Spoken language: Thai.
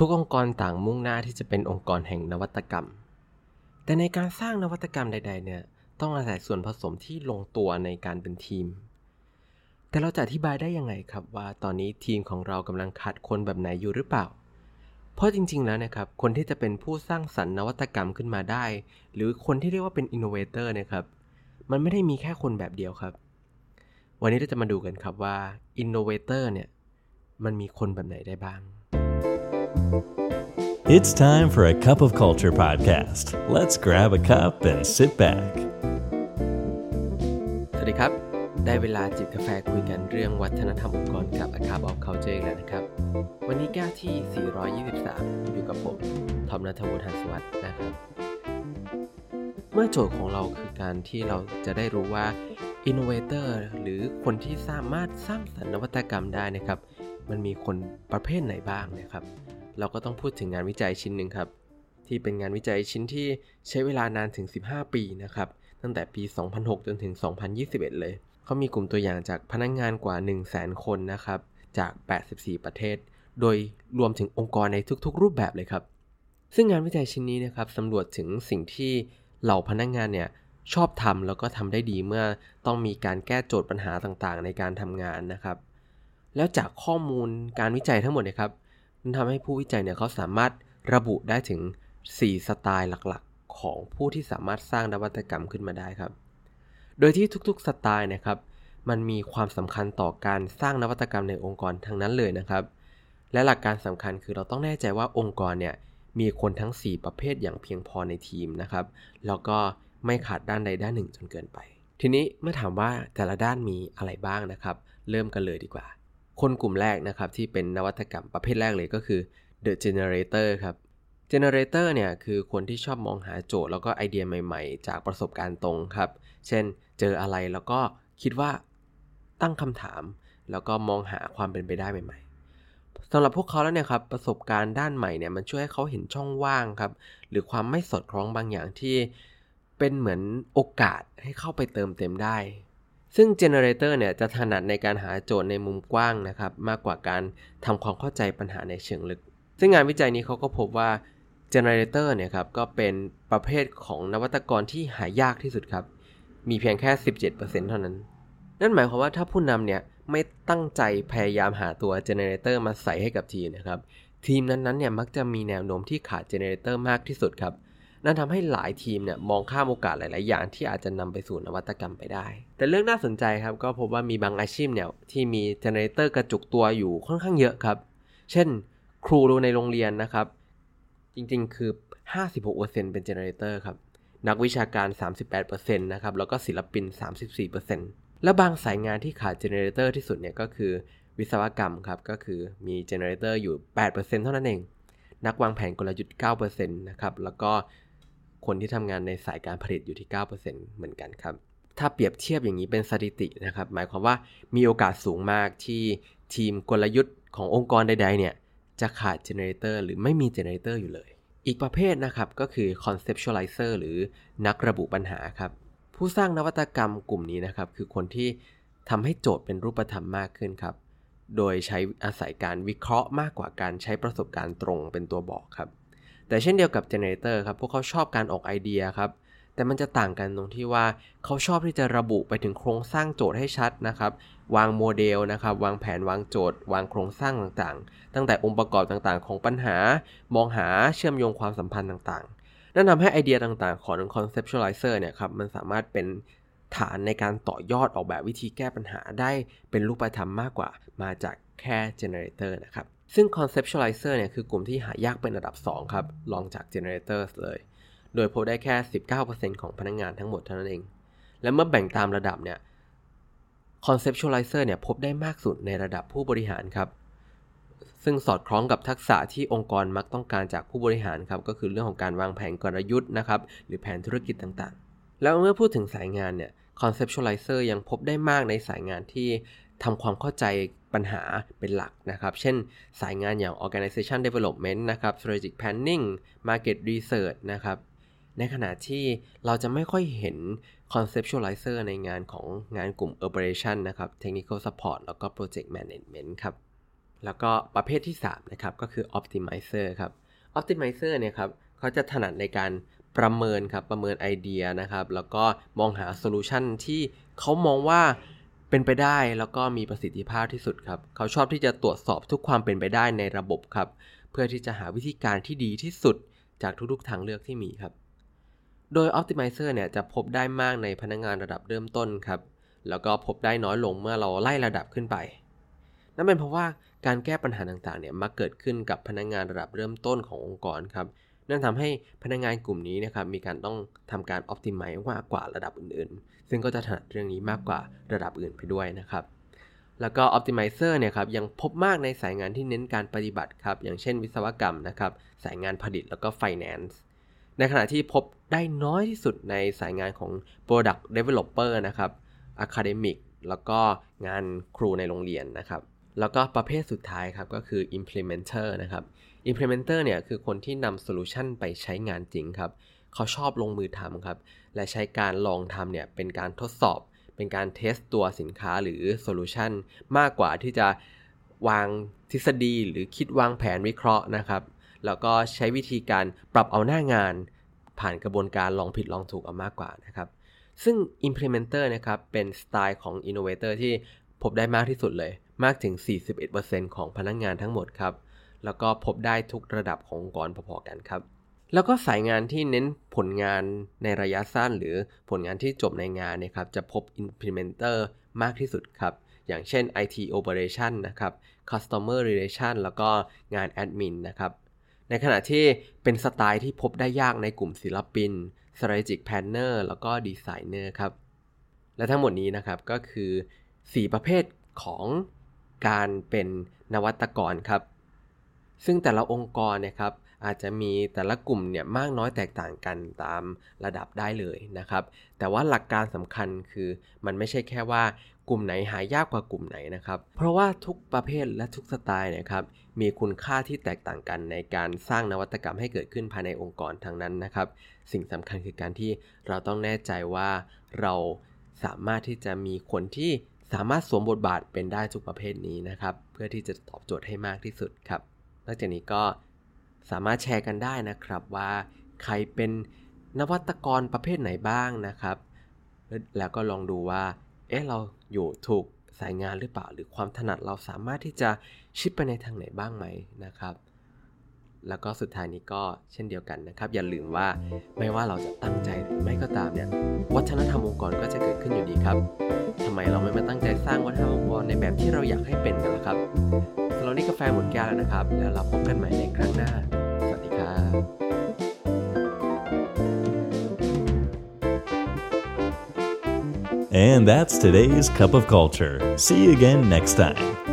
ทุกองค์กรต่างมุ่งหน้าที่จะเป็นองค์กรแห่งนวัตกรรม แต่ในการสร้างนวัตกรรมใด ๆ เนี่ย ต้องอาศัยส่วนผสมที่ลงตัวในการเป็นทีม แต่เราจะอธิบายได้ยังไงครับว่าตอนนี้ทีมของเรากำลังขาดคนแบบไหนอยู่หรือเปล่า เพราะจริง ๆ แล้วนะครับ คนที่จะเป็นผู้สร้างสรรค์นวัตกรรมขึ้นมาได้ หรือคนที่เรียกว่าเป็น innovator นะครับ มันไม่ได้มีแค่คนแบบเดียวครับ วันนี้เราจะมาดูกันครับว่าอินโนเวเตอร์เนี่ย มันมีคนแบบไหนได้บ้าง It's time for a cup of culture podcast. Let's grab a cup and sit back. สวัสดีครับ ได้เวลาจิบกาแฟคุยกันเรื่องวัฒนธรรมองค์กรกับ a c a b of Culture แล้วนะครับ วันนี้แก้วที่ 423 อยู่กับผม ทอมนัทวุฒิหัสวัฒน์นะครับ เมื่อโจทย์ของเราคือการที่เราจะได้รู้ว่า Innovator หรือคนที่สามารถสร้างสรรค์นวัตกรรมได้นะครับ มันมีคนประเภทไหนบ้างนะครับ เราก็ต้องพูดถึงงานวิจัยชิ้นหนึ่งครับ ที่เป็นงานวิจัยชิ้นที่ใช้เวลานานถึง 15 ปีนะครับตั้งแต่ปี 2006 จนถึง 2021 เลยเขามีกลุ่มตัวอย่างจากพนักงงานกว่า 100,000 คนนะครับ จาก 84 ประเทศ โดยรวมถึงองค์กรในทุกๆ รูปแบบเลยครับ ซึ่งงานวิจัยชิ้นนี้นะครับสำรวจถึงสิ่งที่เหล่าพนักงงานเนี่ยชอบทำแล้วก็ทำได้ดีเมื่อต้องมีการแก้โจทย์ปัญหาต่างๆ ในการทำงานนะครับ แล้วจากข้อมูลการวิจัยทั้งหมดนะครับ มันทำให้ผู้วิจัยเนี่ยเขาสามารถระบุได้ถึง 4 สไตล์หลักๆ ของผู้ที่สามารถสร้างนวัตกรรมขึ้นมาได้ครับ โดยที่ทุกๆ สไตล์นะครับมันมีความสำคัญต่อการสร้างนวัตกรรมในองค์กรทั้งนั้นเลยนะครับ และหลักการสำคัญคือเราต้องแน่ใจว่าองค์กรเนี่ยมีคนทั้ง 4 ประเภทอย่างเพียงพอในทีมนะครับ แล้วก็ไม่ขาดด้านใดด้านหนึ่งจนเกินไป ทีนี้เมื่อถามว่าแต่ละด้านมีอะไรบ้างนะครับ เริ่มกันเลยดีกว่า คนกลุ่มแรกนะครับที่เป็นนวัตกรรมประเภทแรกเลยก็คือ the generator ครับ generator เนี่ยคือคนที่ชอบมองหาโจทย์แล้วก็ไอเดียใหม่ๆ จากประสบการณ์ตรงครับ เช่นเจออะไรแล้วก็คิดว่าตั้งคำถาม แล้วก็มองหาความเป็นไปได้ใหม่ๆสำหรับพวกเขาแล้วเนี่ยครับประสบการณ์ด้านใหม่เนี่ยมันช่วยให้เขาเห็นช่องว่างครับ หรือความไม่สอดคล้องบางอย่างที่เป็นเหมือนโอกาสให้เข้าไปเติมเต็มได้ ซึ่ง generator เนี่ยจะถนัดในการหาโจทย์ในมุมกว้างนะครับ มากกว่าการทำความเข้าใจปัญหาในเชิงลึก ซึ่งงานวิจัยนี้เขาก็พบว่า generator เนี่ยครับก็เป็นประเภทของนวัตกรที่หายากที่สุดครับ มีเพียงแค่ 17%เท่านั้น นั่นหมายความว่าถ้าผู้นำเนี่ยไม่ตั้งใจพยายามหาตัว generator มาใส่ให้กับทีมนะครับ ทีมนั้นๆเนี่ยมักจะมีแนวโน้มที่ขาด generator มากที่สุดครับ นั่นทำให้หลายทีมเนี่ยมองข้ามโอกาสหลาย ๆ อย่างที่อาจจะนำไปสู่นวัตกรรมไปได้ แต่เรื่องน่าสนใจครับก็พบว่ามีบางอาชีพเนี่ยที่มีเจเนเรเตอร์กระจุกตัวอยู่ค่อนข้างเยอะครับ เช่น ครูในโรงเรียนนะครับ จริง ๆ คือ 56%เป็นเจเนเรเตอร์ครับ นักวิชาการ 38%นะครับ แล้วก็ศิลปิน 34%แล้วบางสายงานที่ขาด generator ที่สุดเนี่ยก็คือวิศวกรรมครับ ก็คือมี generator อยู่ 8%เท่านั้นเอง นักวางแผนกลยุทธ์ 9%นะครับ แล้วก็ คนที่ทำงานในสายการผลิตอยู่ที่ 9%เหมือนกันครับ ถ้าเปรียบเทียบอย่างนี้เป็นสถิตินะครับ หมายความว่ามีโอกาสสูงมากที่ทีมกลยุทธ์ขององค์กรใดๆเนี่ยจะขาด generator หรือไม่มี generator อยู่เลย อีกประเภทนะครับก็คือ conceptualizer หรือนักระบุปัญหาครับ ผู้สร้างนวัตกรรมกลุ่มนี้นะครับ คือคนที่ทำให้โจทย์เป็นรูปธรรมมากขึ้นครับ โดยใช้อาศัยการวิเคราะห์มากกว่าการใช้ประสบการณ์ตรงเป็นตัวบอกครับ แต่เช่นเดียวกับ generator ครับ พวกเขาชอบการออกไอเดียครับ แต่มันจะต่างกันตรงที่ว่าเขาชอบที่จะระบุไปถึงโครงสร้างโจทย์ให้ชัดนะครับ วางโมเดลนะครับ วางแผนวางโจทย์ วางโครงสร้างต่างๆ ตั้งแต่องค์ประกอบต่างๆ ของปัญหา มองหาเชื่อมโยงความสัมพันธ์ต่างๆนั่นทำให้ไอเดียต่างๆ ของ conceptualizer เนี่ยครับ มันสามารถเป็น ฐานในการต่อยอดออกแบบวิธีแก้ปัญหาได้เป็นรูปธรรมมากกว่ามาจากแค่ generator นะครับ ซึ่ง conceptualizer เนี่ยคือกลุ่มที่หายากเป็นระดับ 2 ครับรองจาก generators เลย โดยพบได้แค่ 19%ของพนักงงานทั้งหมดเท่านั้นเอง และเมื่อแบ่งตามระดับเนี่ย conceptualizer เนี่ยพบได้มากสุดในระดับผู้บริหารครับ ซึ่งสอดคล้องกับทักษะที่องค์กรมักต้องการจากผู้บริหารครับ ก็คือเรื่องของการวางแผนกลยุทธ์นะครับ หรือแผนธุรกิจต่างๆ แล้วเมื่อพูดถึงสายงานเนี่ย conceptualizer ยังพบได้มากในสายงานที่ทำความเข้าใจปัญหาเป็นหลักนะครับ เช่นสายงานอย่าง organization development นะครับ strategic planning market research นะครับ ในขณะที่เราจะไม่ค่อยเห็น conceptualizer ในงานของงานกลุ่ม operation นะครับ technical support แล้วก็ project management ครับ แล้วก็ประเภทที่ 3 นะครับ ก็คือ optimizer ครับ optimizer เนี่ยครับเขาจะถนัดในการ ประเมินครับประเมินไอเดียนะครับ แล้วก็มองหา solution ที่เขามองว่าเป็นไปได้แล้วก็มีประสิทธิภาพที่สุดครับเขาชอบที่จะตรวจสอบทุกความเป็นไปได้ในระบบครับ เพื่อที่จะหาวิธีการที่ดีที่สุดจากทุกๆทางเลือกที่มีครับ โดย Optimizer เนี่ยจะพบได้มากในพนักงานระดับเริ่มต้นครับ แล้วก็พบได้น้อยลงเมื่อเราไล่ระดับขึ้นไป นั่นเป็นเพราะว่าการแก้ปัญหาต่างๆเนี่ยมาเกิดขึ้นกับพนักงงานระดับเริ่มต้นขององค์กรครับ นั่นทำให้พนักงานกลุ่มนี้นะครับมีการต้องทำการ Optimize มากกว่าระดับอื่นๆ ซึ่งก็จะถนัดเรื่องนี้มากกว่าระดับอื่นไปด้วยนะครับ แล้วก็ Optimizer เนี่ยครับยังพบมากในสายงานที่เน้นการปฏิบัติครับ อย่างเช่นวิศวกรรมนะครับ สายงานผลิตแล้วก็ Finance ในขณะที่พบได้น้อยที่สุดในสายงานของ Product Developer นะครับ Academic แล้วก็งานครูในโรงเรียนนะครับ แล้วก็ประเภทสุดท้ายครับก็คือ Implementer นะครับ Implementer เนี่ยคือคนที่นำ solution ไปใช้งานจริงครับ เขาชอบลงมือทำครับ และใช้การลองทำเนี่ยเป็นการทดสอบ เป็นการ test ตัวสินค้าหรือ solution มากกว่าที่จะวางทฤษฎีหรือคิดวางแผนวิเคราะห์นะครับ แล้วก็ใช้วิธีการปรับเอาหน้างาน ผ่านกระบวนการลองผิดลองถูกเอามากกว่านะครับซึ่ง implementer นะครับเป็นสไตล์ของ innovator ที่พบได้มากที่สุดเลย มากถึง 41%ของพนักงงานทั้งหมดครับ แล้วก็พบได้ทุกระดับขององค์กรพอๆกันครับ แล้วก็สายงานที่เน้นผลงานในระยะสั้น หรือผลงานที่จบในงานนะครับจะพบ implementer มากที่สุดครับ อย่างเช่น IT operation นะครับ customer relation แล้วก็งาน admin นะครับ ในขณะที่เป็นสไตล์ที่พบได้ยากในกลุ่มศิลปิน strategic planner แล้วก็ designer ครับ และทั้งหมดนี้นะครับก็คือ 4 ประเภทของการเป็นนวัตกรครับ ซึ่งแต่ละองค์กรนะครับอาจจะมีแต่ละกลุ่มเนี่ยมากน้อยแตกต่างกันตามระดับได้เลยนะครับ แต่ว่าหลักการสำคัญคือมันไม่ใช่แค่ว่ากลุ่มไหนหายากกว่ากลุ่มไหนนะครับ เพราะว่าทุกประเภทและทุกสไตล์นะครับมีคุณค่าที่แตกต่างกันในการสร้างนวัตกรรมให้เกิดขึ้นภายในองค์กรทั้งนั้นนะครับ สิ่งสำคัญคือการที่เราต้องแน่ใจว่าเราสามารถที่จะมีคนที่สามารถสวมบทบาทเป็นได้ทุกประเภทนี้นะครับ เพื่อที่จะตอบโจทย์ให้มากที่สุดครับ นอกจากนี้ก็สามารถแชร์กันได้นะครับว่าใครเป็นนวัตกรประเภทไหนบ้างนะครับ แล้วก็ลองดูว่า เอ๊ะ เราอยู่ถูกสายงานหรือเปล่า หรือความถนัดเราสามารถที่จะชิปไปในทางไหนบ้างไหมนะครับ แล้วก็สุดท้ายนี้ก็เช่นเดียวกันนะครับ อย่าลืมว่าไม่ว่าเราจะตั้งใจหรือไม่ก็ตามเนี่ย วัฒนธรรมองค์กรก็จะเกิดขึ้นอยู่ดีครับทำไมเราไม่มาตั้งใจสร้างวัฒนธรรมองค์กรในแบบที่เราอยากให้เป็นกันล่ะครับ เรานี่กาแฟหมดแก้วแล้วนะครับ แล้วเราพบกันใหม่ในครั้งหน้า สวัสดีครับ And that's today's Cup of Culture. See you again next time.